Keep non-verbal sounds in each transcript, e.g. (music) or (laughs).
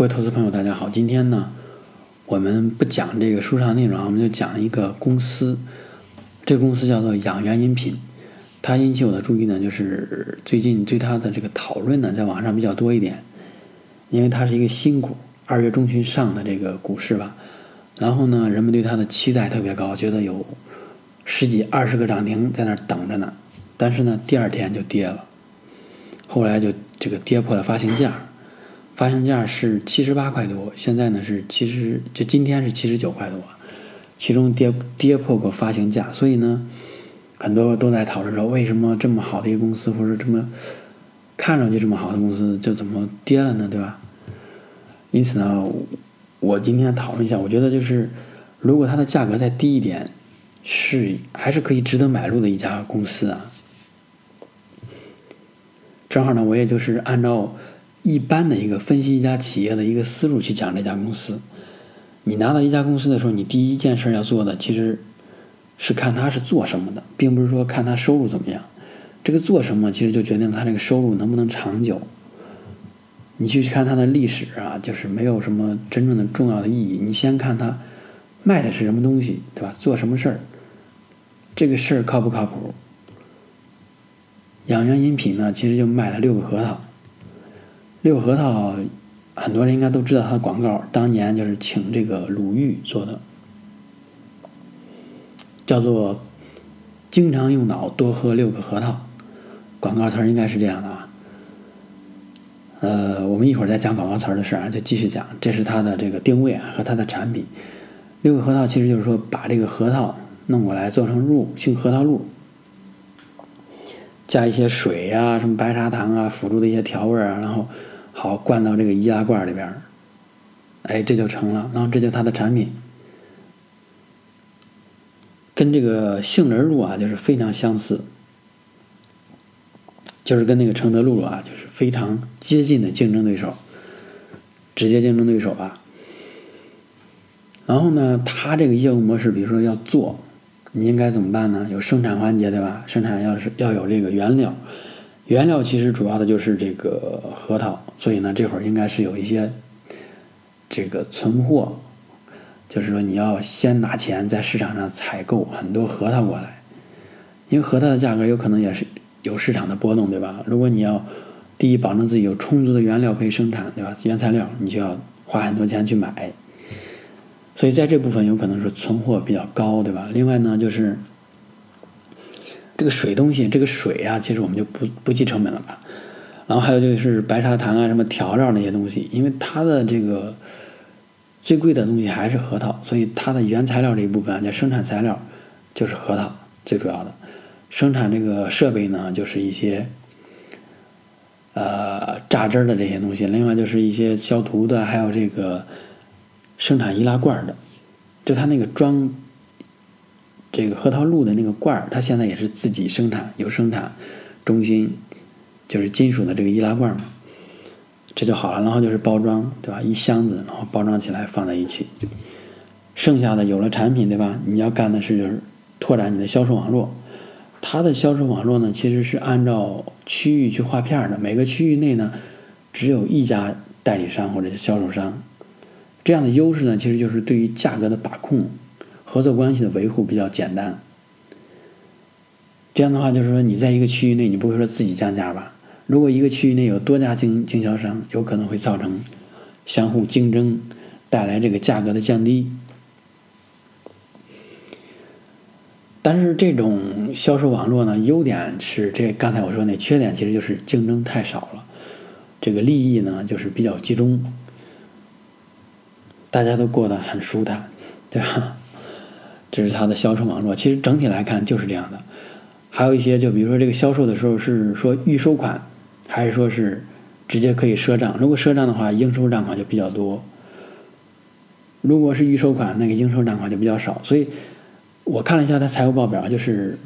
各位投资朋友，大家好。今天呢，我们不讲这个书上内容，我们就讲一个公司。这个公司叫做养元饮品。它引起我的注意呢，就是最近对它的这个讨论呢，在网上比较多一点。因为它是一个新股，二月中旬上的这个股市吧。然后呢，人们对它的期待特别高，觉得有十几、二十个涨停在那儿等着呢。但是呢，第二天就跌了。后来就这个跌破了发行价。发行价是七十八块多，现在呢是七十，就今天是七十九块多，其中跌跌破过发行价，所以呢，很多都在讨论说，为什么这么好的一个公司，或者这么看上去这么好的公司，就怎么跌了呢？对吧？因此呢，我今天讨论一下，我觉得就是，如果它的价格再低一点，是还是可以值得买入的一家公司啊。正好呢，我也就是按照。一般的一个分析一家企业的一个思路去讲这家公司，你拿到一家公司的时候，你第一件事要做的其实是看它是做什么的，并不是说看它收入怎么样。这个做什么其实就决定它这个收入能不能长久。你去看它的历史啊，就是没有什么真正的重要的意义。你先看它卖的是什么东西，对吧？做什么事儿，这个事儿靠不靠谱？养元饮品呢，其实就卖了六个核桃。六个核桃，很多人应该都知道它的广告，当年就是请这个鲁豫做的，叫做“经常用脑，多喝六个核桃”。广告词儿应该是这样的啊。呃，我们一会儿再讲广告词儿的事儿啊，就继续讲。这是它的这个定位啊和它的产品。六个核桃其实就是说把这个核桃弄过来做成露，性核桃露，加一些水呀、什么白砂糖啊辅助的一些调味啊，然后。好，灌到这个易拉罐里边儿，哎，这就成了。然后这就它的产品，跟这个杏仁露啊，就是非常相似，就是跟那个承德露露啊，就是非常接近的竞争对手，直接竞争对手吧。然后呢，它这个业务模式，比如说要做，你应该怎么办呢？有生产环节，对吧？生产要是要有这个原料。原料其实主要的就是这个核桃，所以呢，这会儿应该是有一些这个存货，就是说你要先拿钱在市场上采购很多核桃过来，因为核桃的价格有可能也是有市场的波动，对吧？如果你要第一保证自己有充足的原料可以生产，对吧？原材料你就要花很多钱去买，所以在这部分有可能是存货比较高，对吧？另外呢，就是。这个水东西，这个水啊，其实我们就不不计成本了吧。然后还有就是白砂糖啊，什么调料那些东西，因为它的这个最贵的东西还是核桃，所以它的原材料这一部分叫生产材料就是核桃最主要的。生产这个设备呢，就是一些呃榨汁的这些东西，另外就是一些消毒的，还有这个生产易拉罐的，就它那个装。这个核桃露的那个罐儿，它现在也是自己生产，有生产中心，就是金属的这个易拉罐嘛，这就好了。然后就是包装，对吧？一箱子，然后包装起来放在一起。剩下的有了产品，对吧？你要干的事就是拓展你的销售网络。它的销售网络呢，其实是按照区域去划片的，每个区域内呢，只有一家代理商或者是销售商。这样的优势呢，其实就是对于价格的把控。合作关系的维护比较简单，这样的话就是说，你在一个区域内，你不会说自己降价吧？如果一个区域内有多家经经销商，有可能会造成相互竞争，带来这个价格的降低。但是这种销售网络呢，优点是这刚才我说那缺点其实就是竞争太少了，这个利益呢就是比较集中，大家都过得很舒坦，对吧？这是它的销售网络，其实整体来看就是这样的。还有一些，就比如说这个销售的时候是说预收款，还是说是直接可以赊账？如果赊账的话，应收账款就比较多；如果是预收款，那个应收账款就比较少。所以我看了一下它财务报表，就是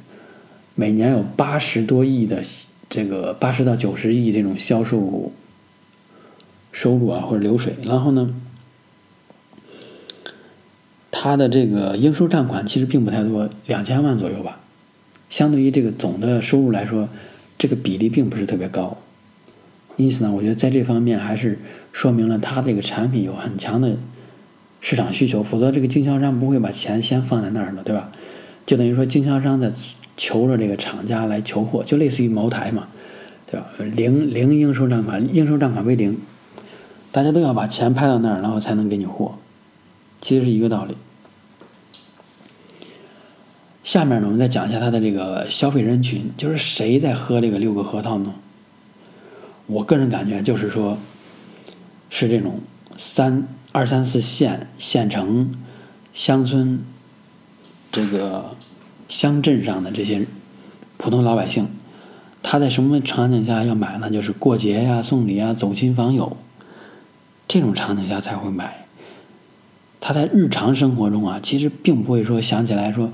每年有八十多亿的这个八十到九十亿这种销售收入啊，或者流水。然后呢？它的这个应收账款其实并不太多，两千万左右吧。相对于这个总的收入来说，这个比例并不是特别高。因此呢，我觉得在这方面还是说明了它这个产品有很强的市场需求，否则这个经销商不会把钱先放在那儿的，对吧？就等于说经销商在求着这个厂家来求货，就类似于茅台嘛，对吧？零零应收账款，应收账款为零，大家都要把钱拍到那儿，然后才能给你货，其实是一个道理。下面呢，我们再讲一下它的这个消费人群，就是谁在喝这个六个核桃呢？我个人感觉就是说，是这种三二三四线、县城、乡村、这个乡镇上的这些普通老百姓，他在什么场景下要买呢？就是过节呀、送礼啊、走亲访友这种场景下才会买。他在日常生活中啊，其实并不会说想起来说。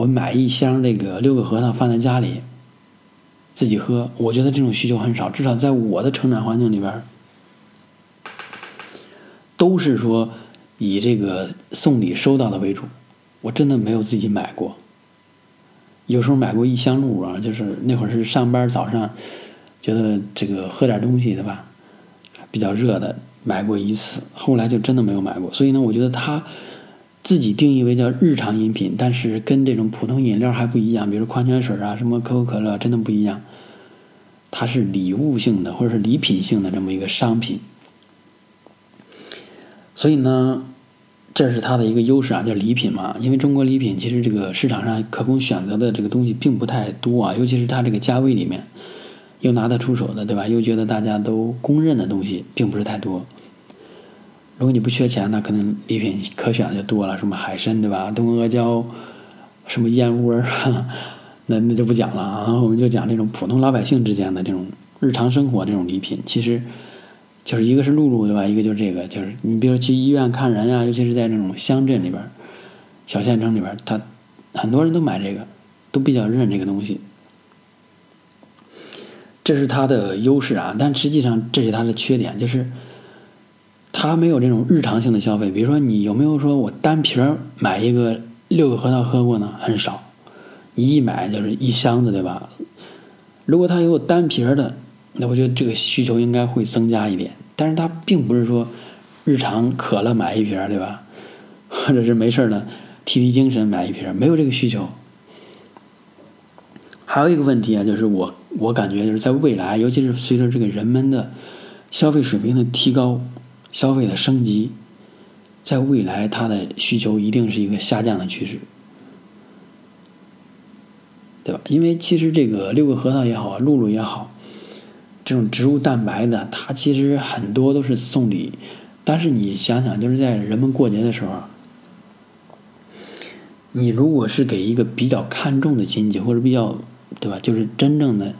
我买一箱这个六个核桃放在家里，自己喝。我觉得这种需求很少，至少在我的成长环境里边，都是说以这个送礼收到的为主。我真的没有自己买过。有时候买过一箱露啊，就是那会儿是上班早上，觉得这个喝点东西对吧，比较热的，买过一次。后来就真的没有买过。所以呢，我觉得它。自己定义为叫日常饮品，但是跟这种普通饮料还不一样，比如矿泉水啊，什么可口可乐，真的不一样。它是礼物性的或者是礼品性的这么一个商品，所以呢，这是它的一个优势啊，叫礼品嘛。因为中国礼品其实这个市场上可供选择的这个东西并不太多啊，尤其是它这个价位里面又拿得出手的，对吧？又觉得大家都公认的东西并不是太多。如果你不缺钱，那可能礼品可选的就多了，什么海参对吧？冬阿胶，什么燕窝，(laughs) 那那就不讲了啊。(laughs) 我们就讲这种普通老百姓之间的这种日常生活这种礼品，其实就是一个是露露对吧？一个就是这个，就是你比如去医院看人啊，尤其是在那种乡镇里边、小县城里边，他很多人都买这个，都比较认这个东西。这是它的优势啊，但实际上这是它的缺点，就是。他没有这种日常性的消费，比如说你有没有说我单瓶买一个六个核桃喝过呢？很少，你一买就是一箱子，对吧？如果他有单瓶的，那我觉得这个需求应该会增加一点。但是他并不是说日常渴了买一瓶，对吧？或者是没事呢提提精神买一瓶，没有这个需求。还有一个问题啊，就是我我感觉就是在未来，尤其是随着这个人们的消费水平的提高。消费的升级，在未来它的需求一定是一个下降的趋势，对吧？因为其实这个六个核桃也好，露露也好，这种植物蛋白的，它其实很多都是送礼。但是你想想，就是在人们过节的时候，你如果是给一个比较看重的亲戚，或者比较，对吧？就是真正的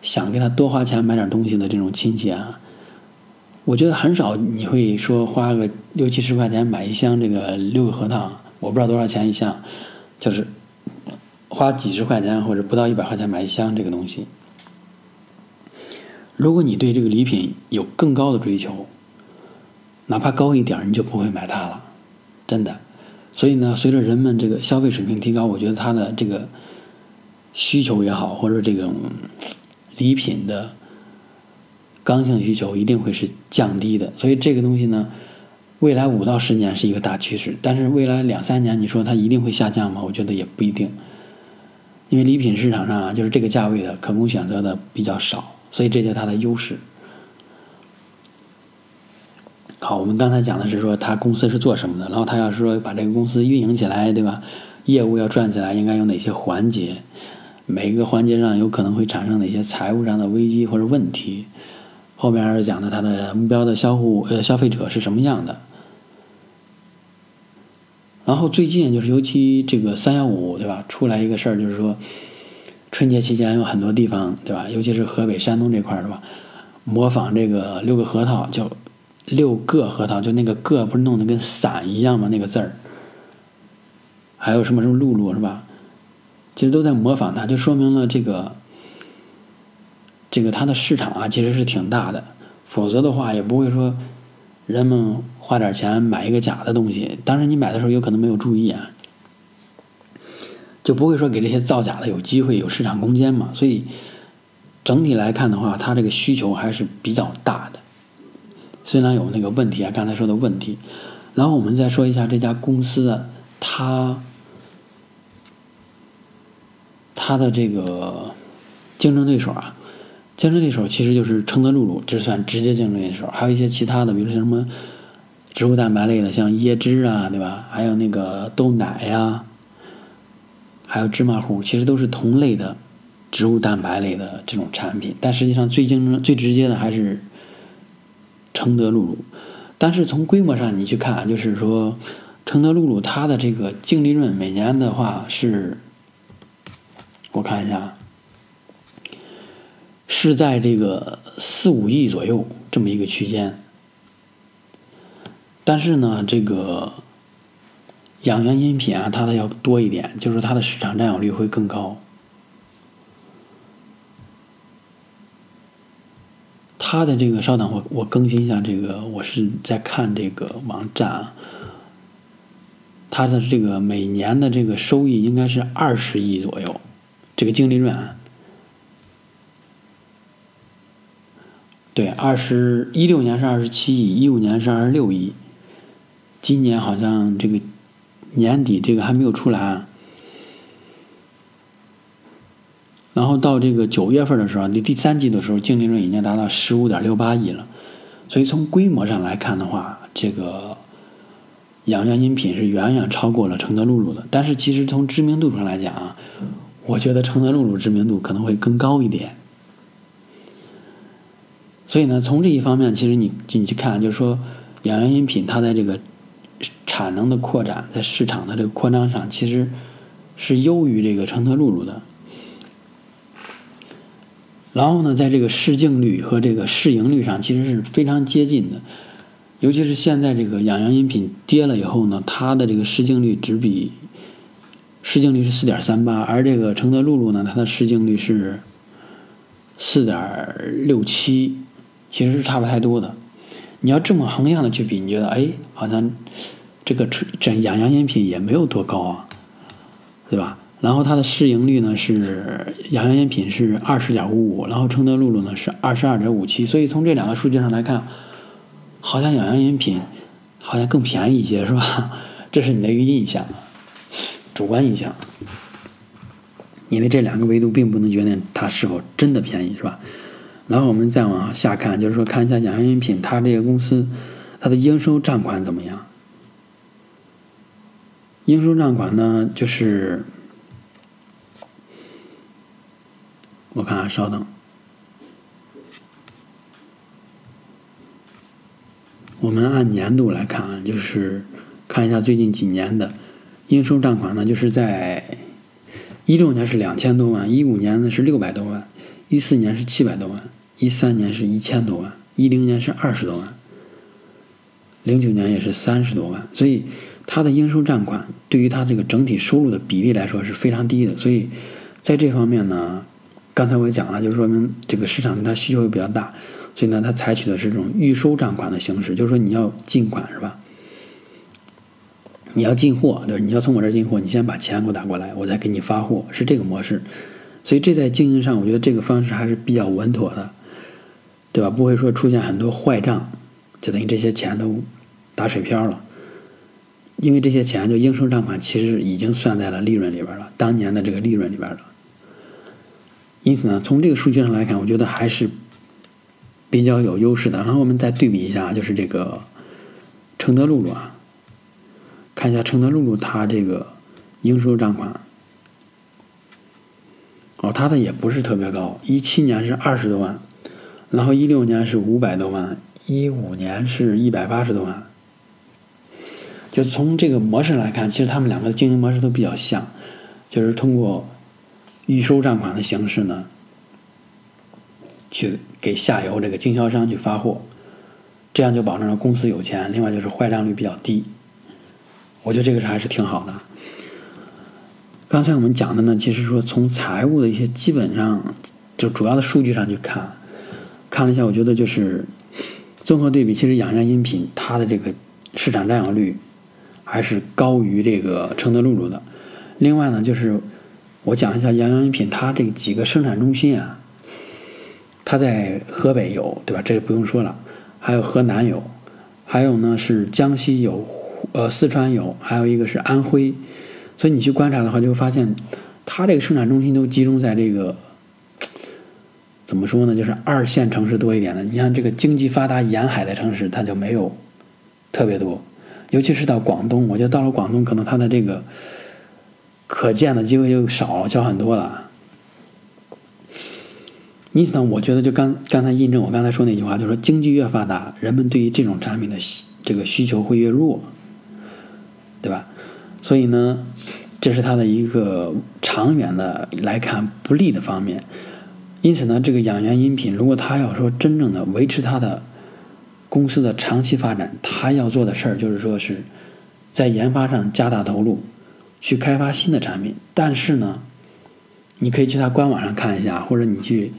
想给他多花钱买点东西的这种亲戚啊。我觉得很少你会说花个六七十块钱买一箱这个六个核桃，我不知道多少钱一箱，就是花几十块钱或者不到一百块钱买一箱这个东西。如果你对这个礼品有更高的追求，哪怕高一点你就不会买它了，真的。所以呢，随着人们这个消费水平提高，我觉得它的这个需求也好，或者这种礼品的。刚性需求一定会是降低的，所以这个东西呢，未来五到十年是一个大趋势，但是未来两三年你说它一定会下降吗？我觉得也不一定，因为礼品市场上啊，就是这个价位的可供选择的比较少，所以这就是它的优势。好，我们刚才讲的是说他公司是做什么的，然后他要是说把这个公司运营起来，对吧？业务要转起来，应该有哪些环节？每个环节上有可能会产生哪些财务上的危机或者问题？后面讲的它的目标的销户呃消费者是什么样的？然后最近就是尤其这个三幺五对吧，出来一个事儿，就是说春节期间有很多地方对吧，尤其是河北、山东这块儿是吧，模仿这个六个核桃，就六个核桃，就那个个不是弄得跟伞一样吗？那个字儿，还有什么什么露露是吧？其实都在模仿它，就说明了这个。这个它的市场啊，其实是挺大的，否则的话也不会说人们花点钱买一个假的东西。当然，你买的时候有可能没有注意啊，就不会说给这些造假的有机会、有市场空间嘛。所以整体来看的话，它这个需求还是比较大的。虽然有那个问题啊，刚才说的问题，然后我们再说一下这家公司啊它它的这个竞争对手啊，竞争对手其实就是承德露露，这算直接竞争对手，还有一些其他的，比如说什么植物蛋白类的，像椰汁啊，对吧？还有那个豆奶呀，还有芝麻糊，其实都是同类的。植物蛋白类的这种产品，但实际上最竞争、最直接的还是承德露露。但是从规模上你去看，就是说承德露露它的这个净利润每年的话是，我看一下，是在这个四五亿左右这么一个区间。但是呢，这个养元饮品啊，它的要多一点，就是它的市场占有率会更高。它的这个，稍等，我我更新一下这个，我是在看这个网站啊。它的这个每年的这个收益应该是二十亿左右，这个净利润。对，二十一六年是二十七亿，一五年是二十六亿，今年好像这个年底这个还没有出来。然后到这个九月份的时候，第第三季的时候，净利润已经达到十五点六八亿了。所以从规模上来看的话，这个养元饮品是远远超过了承德露露的。但是其实从知名度上来讲啊，我觉得承德露露知名度可能会更高一点。所以呢，从这一方面，其实你你去看，就是说养元饮品它在这个产能的扩展，在市场的这个扩张上，其实是优于这个承德露露的。然后呢，在这个市净率和这个市盈率上，其实是非常接近的。尤其是现在这个养元饮品跌了以后呢，它的这个市净率只比市净率是四点三八，而这个承德露露呢，它的市净率是四点六七，其实是差不太多的。你要这么横向的去比，你觉得哎，好像这个这养元饮品也没有多高啊，对吧？然后它的市盈率呢是养元饮品是二十点五五，然后承德露露呢是二十二点五七，所以从这两个数据上来看，好像养元饮品好像更便宜一些，是吧？(laughs) 这是你的一个印象，主观印象，因为这两个维度并不能决定它是否真的便宜，是吧？然后我们再往下看，就是说看一下养元饮品它这个公司它的应收账款怎么样？应收账款呢就是。我看啊，稍等。我们按年度来看啊，就是看一下最近几年的应收账款呢，就是在一六年是两千多万，一五年呢是六百多万，一四年是七百多万，一三年是一千多万，一零年是二十多万，零九年也是三十多万。所以它的应收账款对于它这个整体收入的比例来说是非常低的。所以在这方面呢。刚才我也讲了，就是说明这个市场对它需求也比较大，所以呢，它采取的是这种预收账款的形式，就是说你要进款是吧？你要进货，对，你要从我这儿进货，你先把钱给我打过来，我再给你发货，是这个模式。所以这在经营上，我觉得这个方式还是比较稳妥的，对吧？不会说出现很多坏账，就等于这些钱都打水漂了，因为这些钱就应收账款其实已经算在了利润里边了，当年的这个利润里边了。因此呢，从这个数据上来看，我觉得还是比较有优势的。然后我们再对比一下，就是这个承德露露啊，看一下承德露露它这个应收账款，哦，它的也不是特别高，一七年是二十多万，然后一六年是五百多万，一五年是一百八十多万。就从这个模式来看，其实他们两个的经营模式都比较像，就是通过。预收账款的形式呢，去给下游这个经销商去发货，这样就保证了公司有钱。另外就是坏账率比较低，我觉得这个是还是挺好的。刚才我们讲的呢，其实说从财务的一些基本上就主要的数据上去看，看了一下，我觉得就是综合对比，其实养元饮品它的这个市场占有率还是高于这个承德露露的。另外呢，就是。我讲一下养元饮品，它这几个生产中心啊，它在河北有，对吧？这不用说了。还有河南有，还有呢是江西有，呃四川有，还有一个是安徽。所以你去观察的话，就会发现，它这个生产中心都集中在这个，怎么说呢？就是二线城市多一点的。你像这个经济发达沿海的城市，它就没有特别多。尤其是到广东，我觉得到了广东，可能它的这个可见的机会就少少很多了。因此呢，我觉得就刚刚才印证我刚才说那句话，就是说经济越发达，人们对于这种产品的这个需求会越弱，对吧？所以呢，这是它的一个长远的来看不利的方面。因此呢，这个养元饮品如果他要说真正的维持他的公司的长期发展，他要做的事儿就是说是在研发上加大投入，去开发新的产品。但是呢，你可以去他官网上看一下，或者你去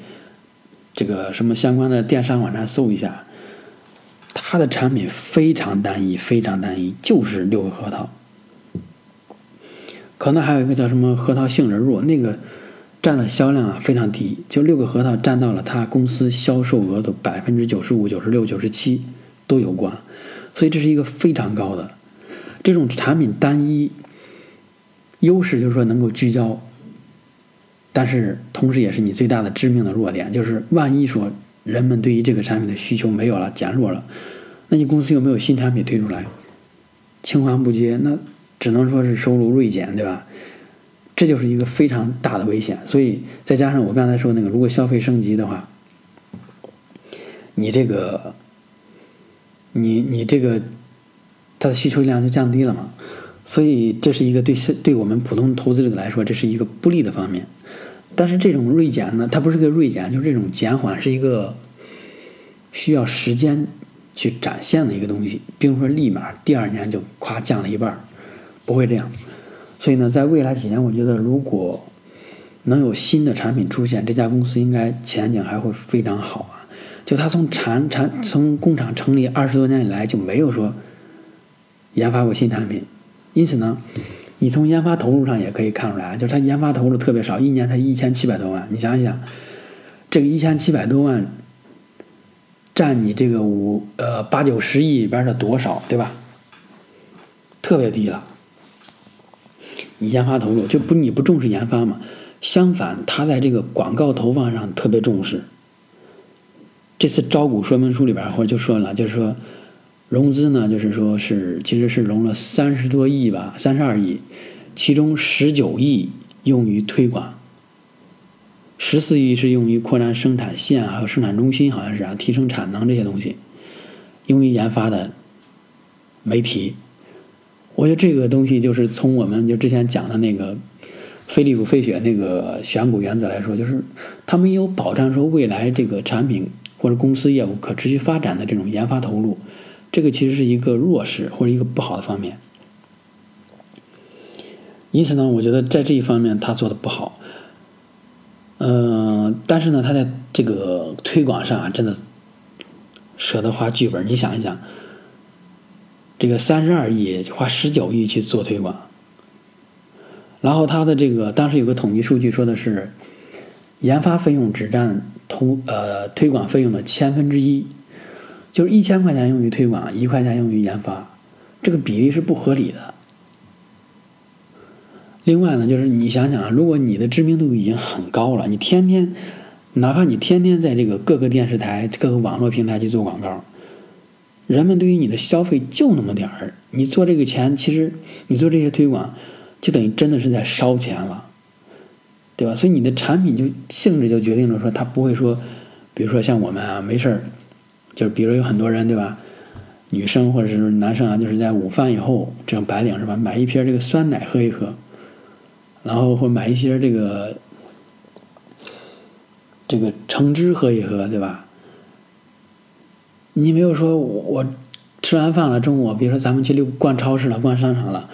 这个什么相关的电商网站搜一下，他的产品非常单一，非常单一，就是六个核桃。可能还有一个叫什么核桃杏仁露，那个占的销量啊非常低，就六个核桃占到了他公司销售额的百分之九十五、九十六、九十七都有关，所以这是一个非常高的这种产品单一优势，就是说能够聚焦，但是同时也是你最大的致命的弱点，就是万一说人们对于这个产品的需求没有了、减弱了，那你公司又没有新产品推出来，青黄不接，那。只能说是收入锐减，对吧？这就是一个非常大的危险。所以再加上我刚才说那个，如果消费升级的话，你这个，你你这个，它的需求量就降低了嘛。所以这是一个对对我们普通投资者来说，这是一个不利的方面。但是这种锐减呢，它不是个锐减，就是这种减缓是一个需要时间去展现的一个东西，并不是立马第二年就夸降了一半。不会这样，所以呢，在未来几年，我觉得如果能有新的产品出现，这家公司应该前景还会非常好啊。就它从产产从工厂成立二十多年以来就没有说研发过新产品，因此呢，你从研发投入上也可以看出来，就是它研发投入特别少，一年才一千七百多万。你想一想，这个一千七百多万占你这个五呃八九十亿里边的多少，对吧？特别低了。你研发投入就不你不重视研发嘛？相反，他在这个广告投放上特别重视。这次招股说明书里边或者就说了，就是说融资呢，就是说是其实是融了三十多亿吧，三十二亿，其中十九亿用于推广，十四亿是用于扩展生产线还有生产中心，好像是啊，提升产能这些东西，用于研发的媒体。我觉得这个东西就是从我们就之前讲的那个飞利浦飞雪那个选股原则来说，就是他没有保障说未来这个产品或者公司业务可持续发展的这种研发投入，这个其实是一个弱势或者一个不好的方面。因此呢，我觉得在这一方面他做的不好。嗯，但是呢，他在这个推广上啊，真的舍得花剧本。你想一想。这个三十二亿花十九亿去做推广，然后他的这个当时有个统计数据说的是，研发费用只占投呃推广费用的千分之一，就是一千块钱用于推广，一块钱用于研发，这个比例是不合理的。另外呢，就是你想想，如果你的知名度已经很高了，你天天，哪怕你天天在这个各个电视台、各个网络平台去做广告。人们对于你的消费就那么点儿，你做这个钱，其实你做这些推广，就等于真的是在烧钱了，对吧？所以你的产品就性质就决定了说，他不会说，比如说像我们啊，没事儿，就是比如有很多人对吧，女生或者是男生啊，就是在午饭以后，这种白领是吧，买一瓶这个酸奶喝一喝，然后或买一些这个这个橙汁喝一喝，对吧？你没有说，我吃完饭了，中午，比如说咱们去溜逛超市了，逛商场了，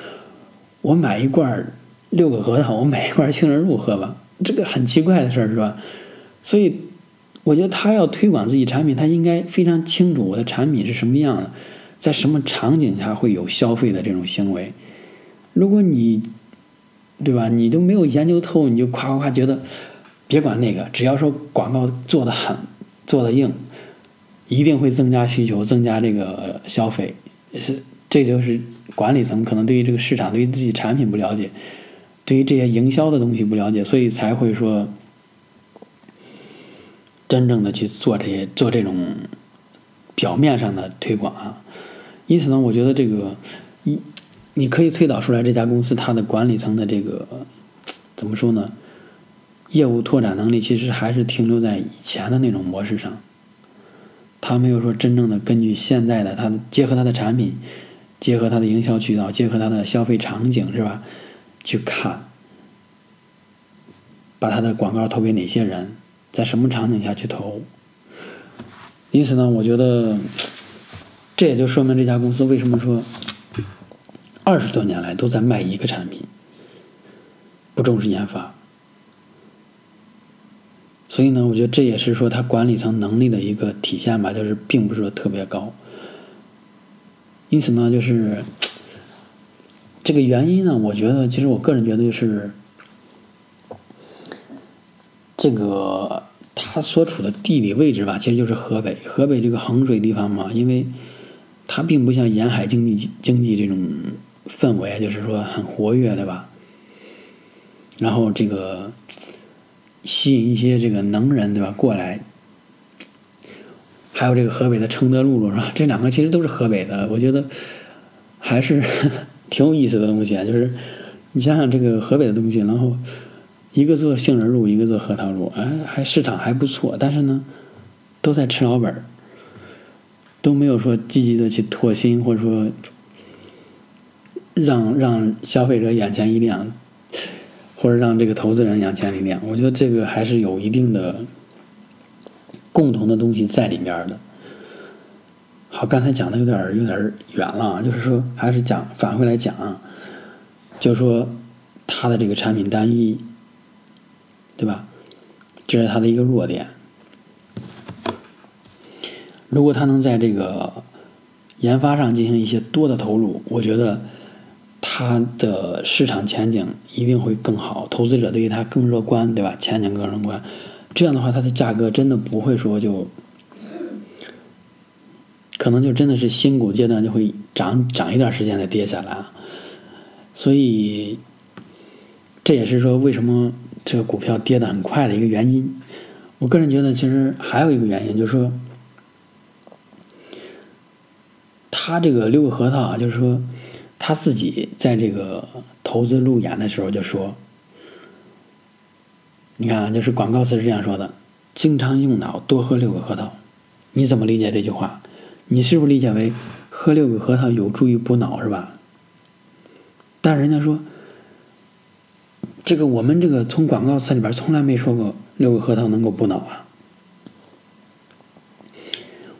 我买一罐六个核桃，我买一罐杏仁露喝吧，这个很奇怪的事儿是吧？所以，我觉得他要推广自己产品，他应该非常清楚我的产品是什么样的，在什么场景下会有消费的这种行为。如果你，对吧？你都没有研究透，你就夸夸夸觉得，别管那个，只要说广告做的狠，做的硬。一定会增加需求，增加这个消费，是这就是管理层可能对于这个市场、对于自己产品不了解，对于这些营销的东西不了解，所以才会说真正的去做这些做这种表面上的推广啊。因此呢，我觉得这个一你可以推导出来，这家公司它的管理层的这个怎么说呢？业务拓展能力其实还是停留在以前的那种模式上，他没有说真正的根据现在的他结合他的产品，结合他的营销渠道，结合他的消费场景，是吧？去看，把他的广告投给哪些人，在什么场景下去投。因此呢，我觉得这也就说明这家公司为什么说二十多年来都在卖一个产品，不重视研发。所以呢，我觉得这也是说他管理层能力的一个体现吧，就是并不是说特别高。因此呢，就是这个原因呢，我觉得其实我个人觉得就是这个他所处的地理位置吧，其实就是河北，河北这个衡水地方嘛，因为它并不像沿海经济经济这种氛围，就是说很活跃，对吧？然后这个。吸引一些这个能人，对吧？过来，还有这个河北的承德露露，是吧？这两个其实都是河北的，我觉得还是 (laughs) 挺有意思的东西啊。就是你想想这个河北的东西，然后一个做杏仁露，一个做核桃露，哎，还市场还不错。但是呢，都在吃老本都没有说积极的去拓新，或者说让让消费者眼前一亮。或者让这个投资人眼前一亮，我觉得这个还是有一定的共同的东西在里面的。好，刚才讲的有点有点远了，就是说还是讲返回来讲，就说他的这个产品单一，对吧？这是他的一个弱点。如果他能在这个研发上进行一些多的投入，我觉得。它的市场前景一定会更好，投资者对于它更乐观，对吧？前景更乐观，这样的话，它的价格真的不会说就，可能就真的是新股阶段就会涨涨一段时间再跌下来，所以这也是说为什么这个股票跌得很快的一个原因。我个人觉得，其实还有一个原因就是说，它这个六个核桃啊，就是说。他自己在这个投资路演的时候就说：“你看啊，就是广告词是这样说的：‘经常用脑，多喝六个核桃。’你怎么理解这句话？你是不是理解为喝六个核桃有助于补脑是吧？但是人家说，这个我们这个从广告词里边从来没说过六个核桃能够补脑啊。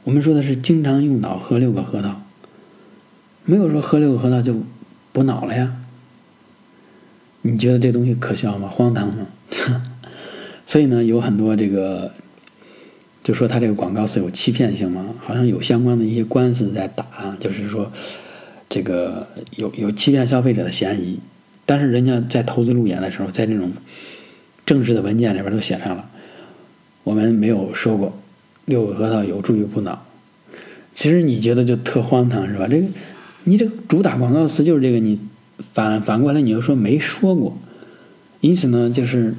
我们说的是经常用脑喝六个核桃。”没有说喝六个核桃就补脑了呀？你觉得这东西可笑吗？荒唐吗？(laughs) 所以呢，有很多这个就说他这个广告是有欺骗性嘛，好像有相关的一些官司在打，就是说这个有有欺骗消费者的嫌疑。但是人家在投资路演的时候，在这种正式的文件里边都写上了，我们没有说过六个核桃有助于补脑。其实你觉得就特荒唐是吧？这个。你这个主打广告词就是这个，你反反过来你又说没说过，因此呢，就是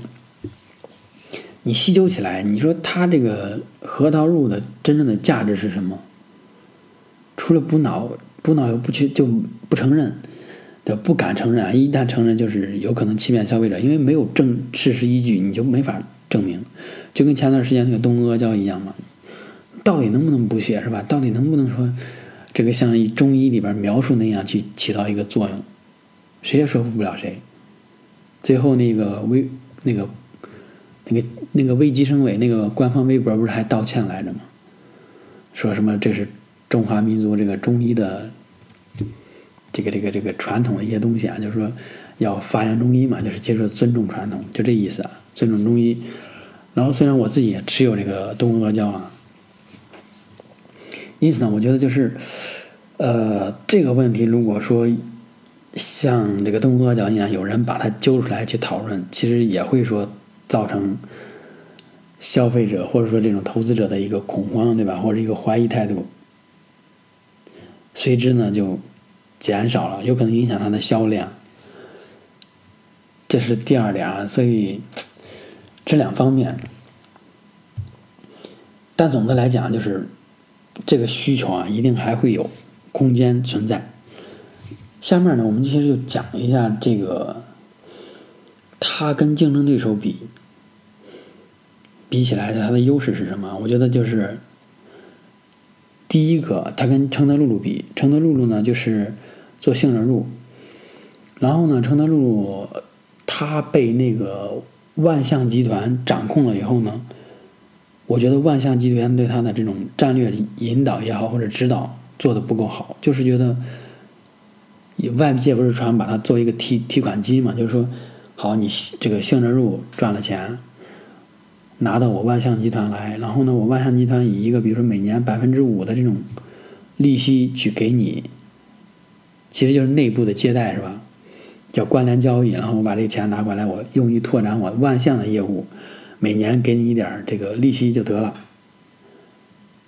你细究起来，你说它这个核桃露的真正的价值是什么？除了补脑，补脑又不去就不承认，对，不敢承认，一旦承认就是有可能欺骗消费者，因为没有证事实依据，你就没法证明。就跟前段时间那个东阿胶一样嘛，到底能不能补血是吧？到底能不能说？这个像中医里边描述那样去起到一个作用，谁也说服不了谁。最后那个危那个那个那个危机生委那个官方微博不是还道歉来着吗？说什么这是中华民族这个中医的这个这个这个传统的一些东西啊，就是说要发扬中医嘛，就是接受尊重传统，就这意思啊，尊重中医。然后虽然我自己也持有这个东阿胶啊。因此呢，我觉得就是，呃，这个问题如果说像这个东阿胶一样，有人把它揪出来去讨论，其实也会说造成消费者或者说这种投资者的一个恐慌，对吧？或者一个怀疑态度，随之呢就减少了，有可能影响它的销量。这是第二点啊，所以这两方面，但总的来讲，就是这个需求啊，一定还会有空间存在。下面呢，我们其实就讲一下这个，它跟竞争对手比，比起来的它的优势是什么？我觉得就是第一个，它跟承德露露比，承德露露呢就是做杏仁露，然后呢，承德露露。他被那个万象集团掌控了以后呢，我觉得万象集团对他的这种战略引导也好或者指导做的不够好，就是觉得，外界不是传把它做一个提提款机嘛，就是说，好你这个杏仁入赚了钱，拿到我万象集团来，然后呢，我万象集团以一个比如说每年百分之五的这种利息去给你，其实就是内部的借贷是吧？叫关联交易，然后我把这个钱拿过来，我用于拓展我万象的业务，每年给你一点这个利息就得了。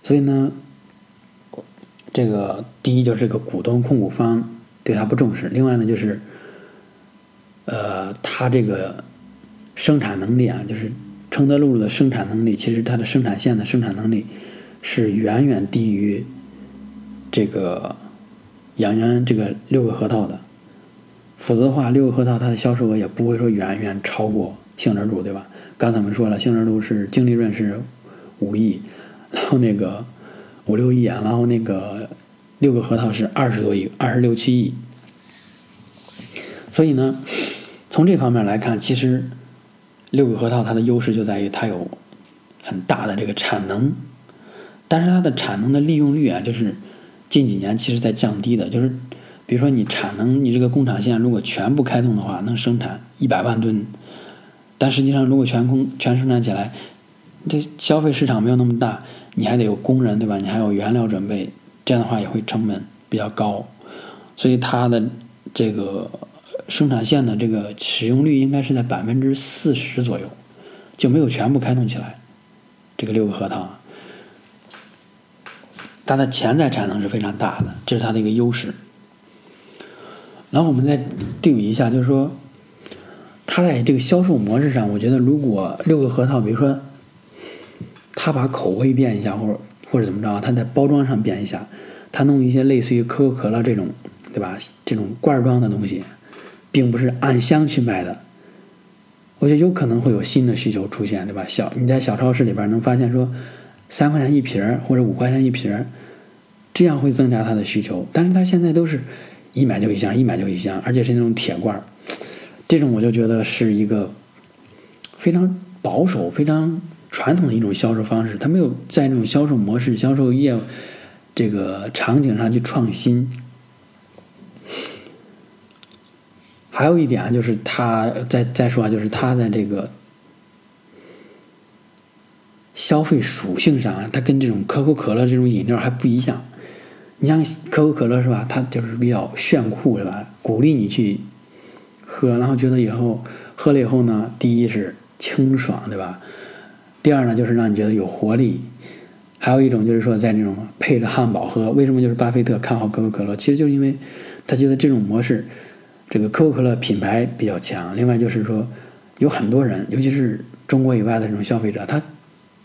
所以呢，这个第一就是这个股东控股方对他不重视，另外呢就是，呃，他这个生产能力啊，就是承德露露的生产能力，其实它的生产线的生产能力是远远低于这个养元这个六个核桃的。否则的话，六个核桃它的销售额也不会说远远超过杏仁露，对吧？刚才我们说了，杏仁露是净利润是五亿，然后那个五六亿啊，然后那个六个核桃是二十多亿，二十六七亿。所以呢，从这方面来看，其实六个核桃它的优势就在于它有很大的这个产能，但是它的产能的利用率啊，就是近几年其实在降低的，就是。比如说，你产能，你这个工厂线如果全部开通的话，能生产一百万吨，但实际上，如果全空全生产起来，这消费市场没有那么大，你还得有工人，对吧？你还有原料准备，这样的话也会成本比较高，所以它的这个生产线的这个使用率应该是在百分之四十左右，就没有全部开通起来。这个六个核桃，它的潜在产能是非常大的，这是它的一个优势。然后我们再对比一下，就是说，它在这个销售模式上，我觉得如果六个核桃，比如说，他把口味变一下，或者或者怎么着，他在包装上变一下，他弄一些类似于可口可乐这种，对吧？这种罐装的东西，并不是按箱去卖的，我觉得有可能会有新的需求出现，对吧？小你在小超市里边能发现说，三块钱一瓶儿或者五块钱一瓶儿，这样会增加它的需求，但是它现在都是。一买就一箱，一买就一箱，而且是那种铁罐儿，这种我就觉得是一个非常保守、非常传统的一种销售方式。它没有在这种销售模式、销售业这个场景上去创新。还有一点啊，就是它再再说啊，就是它在这个消费属性上啊，它跟这种可口可乐这种饮料还不一样。你像可口可乐是吧？它就是比较炫酷是吧？鼓励你去喝，然后觉得以后喝了以后呢，第一是清爽对吧？第二呢，就是让你觉得有活力。还有一种就是说，在那种配着汉堡喝。为什么就是巴菲特看好可口可乐？其实就是因为他觉得这种模式，这个可口可乐品牌比较强。另外就是说，有很多人，尤其是中国以外的这种消费者，他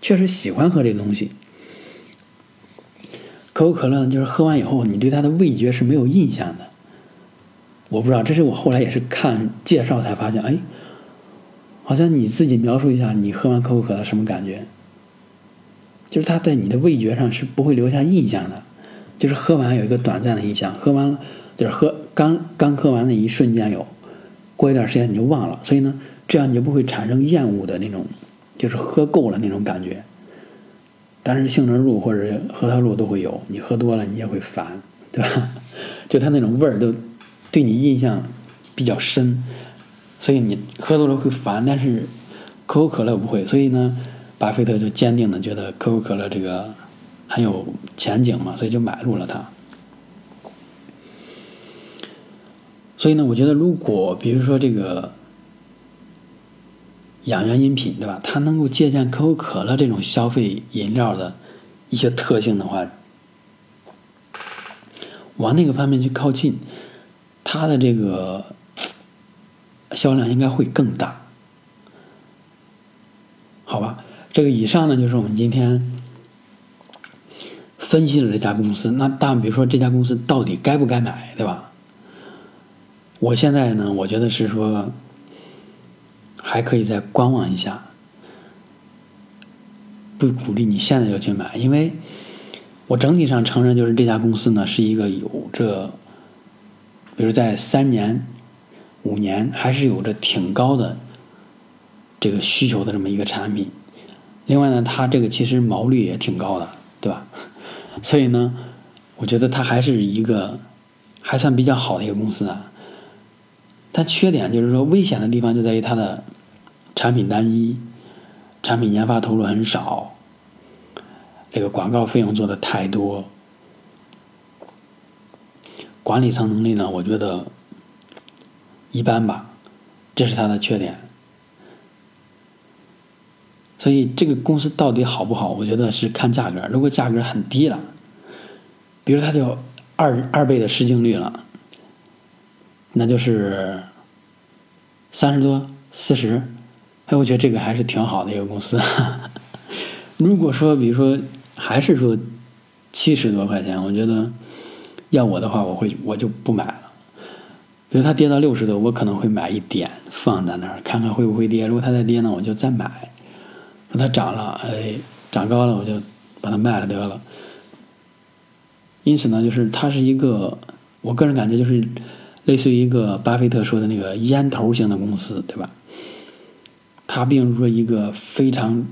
确实喜欢喝这东西。可口可乐，就是喝完以后，你对它的味觉是没有印象的。我不知道，这是我后来也是看介绍才发现，哎，好像你自己描述一下，你喝完可口可乐什么感觉？就是它在你的味觉上是不会留下印象的，就是喝完有一个短暂的印象，喝完了就是喝刚刚喝完的一瞬间有，过一段时间你就忘了，所以呢，这样你就不会产生厌恶的那种，就是喝够了那种感觉。但是杏仁露或者核桃露都会有，你喝多了你也会烦，对吧？就它那种味儿都对你印象比较深，所以你喝多了会烦。但是可口可乐不会，所以呢，巴菲特就坚定的觉得可口可乐这个很有前景嘛，所以就买入了它。所以呢，我觉得如果比如说这个养元饮品，对吧？它能够借鉴可口可乐这种消费饮料的一些特性的话，往那个方面去靠近，它的这个销量应该会更大，好吧？这个以上呢，就是我们今天分析了这家公司。那但比如说这家公司到底该不该买，对吧？我现在呢，我觉得是说还可以再观望一下，不鼓励你现在就去买，因为我整体上承认，就是这家公司呢是一个有着，比如在三年、五年还是有着挺高的这个需求的这么一个产品。另外呢，它这个其实毛利也挺高的，对吧？(laughs) 所以呢，我觉得它还是一个还算比较好的一个公司啊。它缺点就是说，危险的地方就在于它的产品单一，产品研发投入很少，这个广告费用做的太多，管理层能力呢，我觉得一般吧，这是它的缺点。所以这个公司到底好不好？我觉得是看价格，如果价格很低了，比如它就二二倍的市净率了。那就是三十多、四十，哎，我觉得这个还是挺好的一个公司。(laughs) 如果说，比如说，还是说七十多块钱，我觉得要我的话，我会我就不买了。比如它跌到六十多，我可能会买一点放在那儿，看看会不会跌。如果它再跌呢，我就再买。它涨了，哎，涨高了，我就把它卖了得了。因此呢，就是它是一个，我个人感觉就是。类似于一个巴菲特说的那个烟头型的公司，对吧？它并不是说一个非常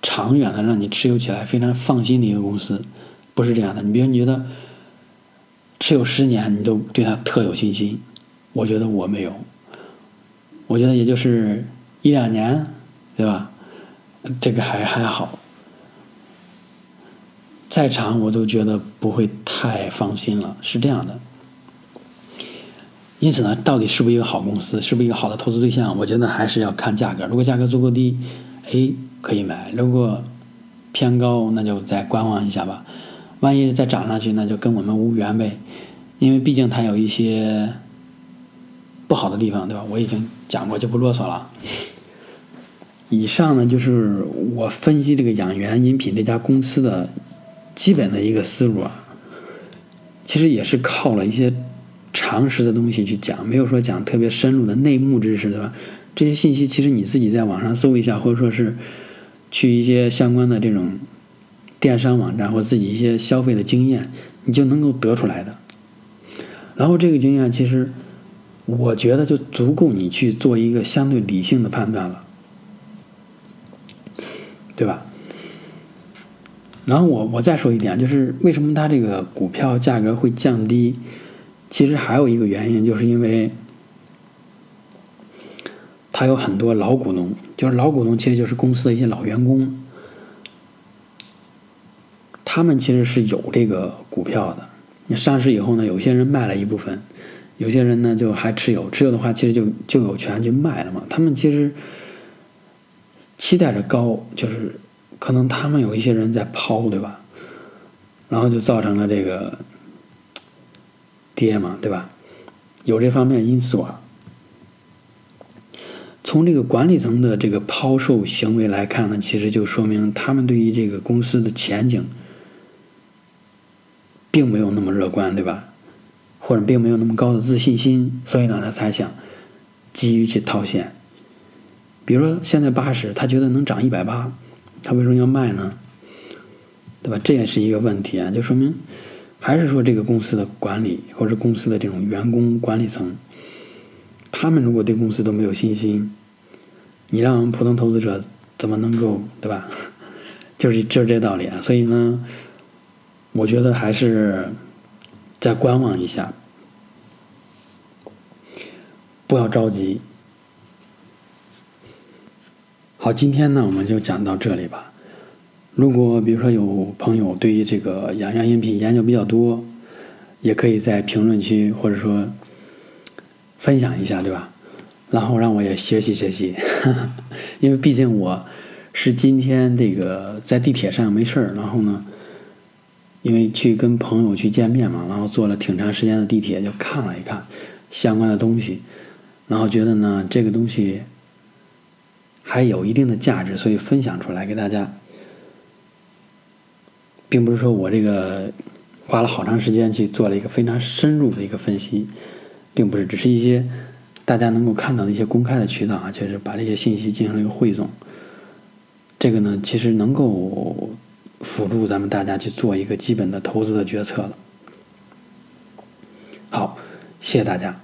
长远的让你持有起来非常放心的一个公司，不是这样的。你比如你觉得持有十年你都对它特有信心，我觉得我没有，我觉得也就是一两年，对吧？这个还还好，再长我都觉得不会太放心了，是这样的。因此呢，到底是不是一个好公司，是不是一个好的投资对象？我觉得还是要看价格。如果价格足够低，哎，可以买；如果偏高，那就再观望一下吧。万一再涨上去，那就跟我们无缘呗。因为毕竟它有一些不好的地方，对吧？我已经讲过，就不啰嗦了。以上呢，就是我分析这个养元饮品这家公司的基本的一个思路啊。其实也是靠了一些。常识的东西去讲，没有说讲特别深入的内幕知识，对吧？这些信息其实你自己在网上搜一下，或者说是去一些相关的这种电商网站或自己一些消费的经验，你就能够得出来的。然后这个经验其实我觉得就足够你去做一个相对理性的判断了，对吧？然后我我再说一点，就是为什么它这个股票价格会降低？其实还有一个原因，就是因为他有很多老股东，就是老股东其实就是公司的一些老员工，他们其实是有这个股票的。你上市以后呢，有些人卖了一部分，有些人呢就还持有，持有的话其实就就有权去卖了嘛。他们其实期待着高，就是可能他们有一些人在抛，对吧？然后就造成了这个。跌嘛，对吧？有这方面因素啊。从这个管理层的这个抛售行为来看呢，其实就说明他们对于这个公司的前景并没有那么乐观，对吧？或者并没有那么高的自信心，所以呢，他才想急于去套现。比如说现在八十，他觉得能涨一百八，他为什么要卖呢？对吧？这也是一个问题啊，就说明。还是说这个公司的管理，或者公司的这种员工管理层，他们如果对公司都没有信心，你让普通投资者怎么能够对吧？(laughs) 就是就是这道理啊。所以呢，我觉得还是再观望一下，不要着急。好，今天呢我们就讲到这里吧。如果比如说有朋友对于这个养元饮品研究比较多，也可以在评论区或者说分享一下，对吧？然后让我也学习学习，(laughs) 因为毕竟我是今天这个在地铁上没事儿，然后呢，因为去跟朋友去见面嘛，然后坐了挺长时间的地铁，就看了一看相关的东西，然后觉得呢这个东西还有一定的价值，所以分享出来给大家，并不是说我这个花了好长时间去做了一个非常深入的一个分析，并不是，只是一些。大家能够看到的一些公开的渠道啊，就是把这些信息进行了一个汇总。这个呢，其实能够辅助咱们大家去做一个基本的投资的决策了。好，谢谢大家。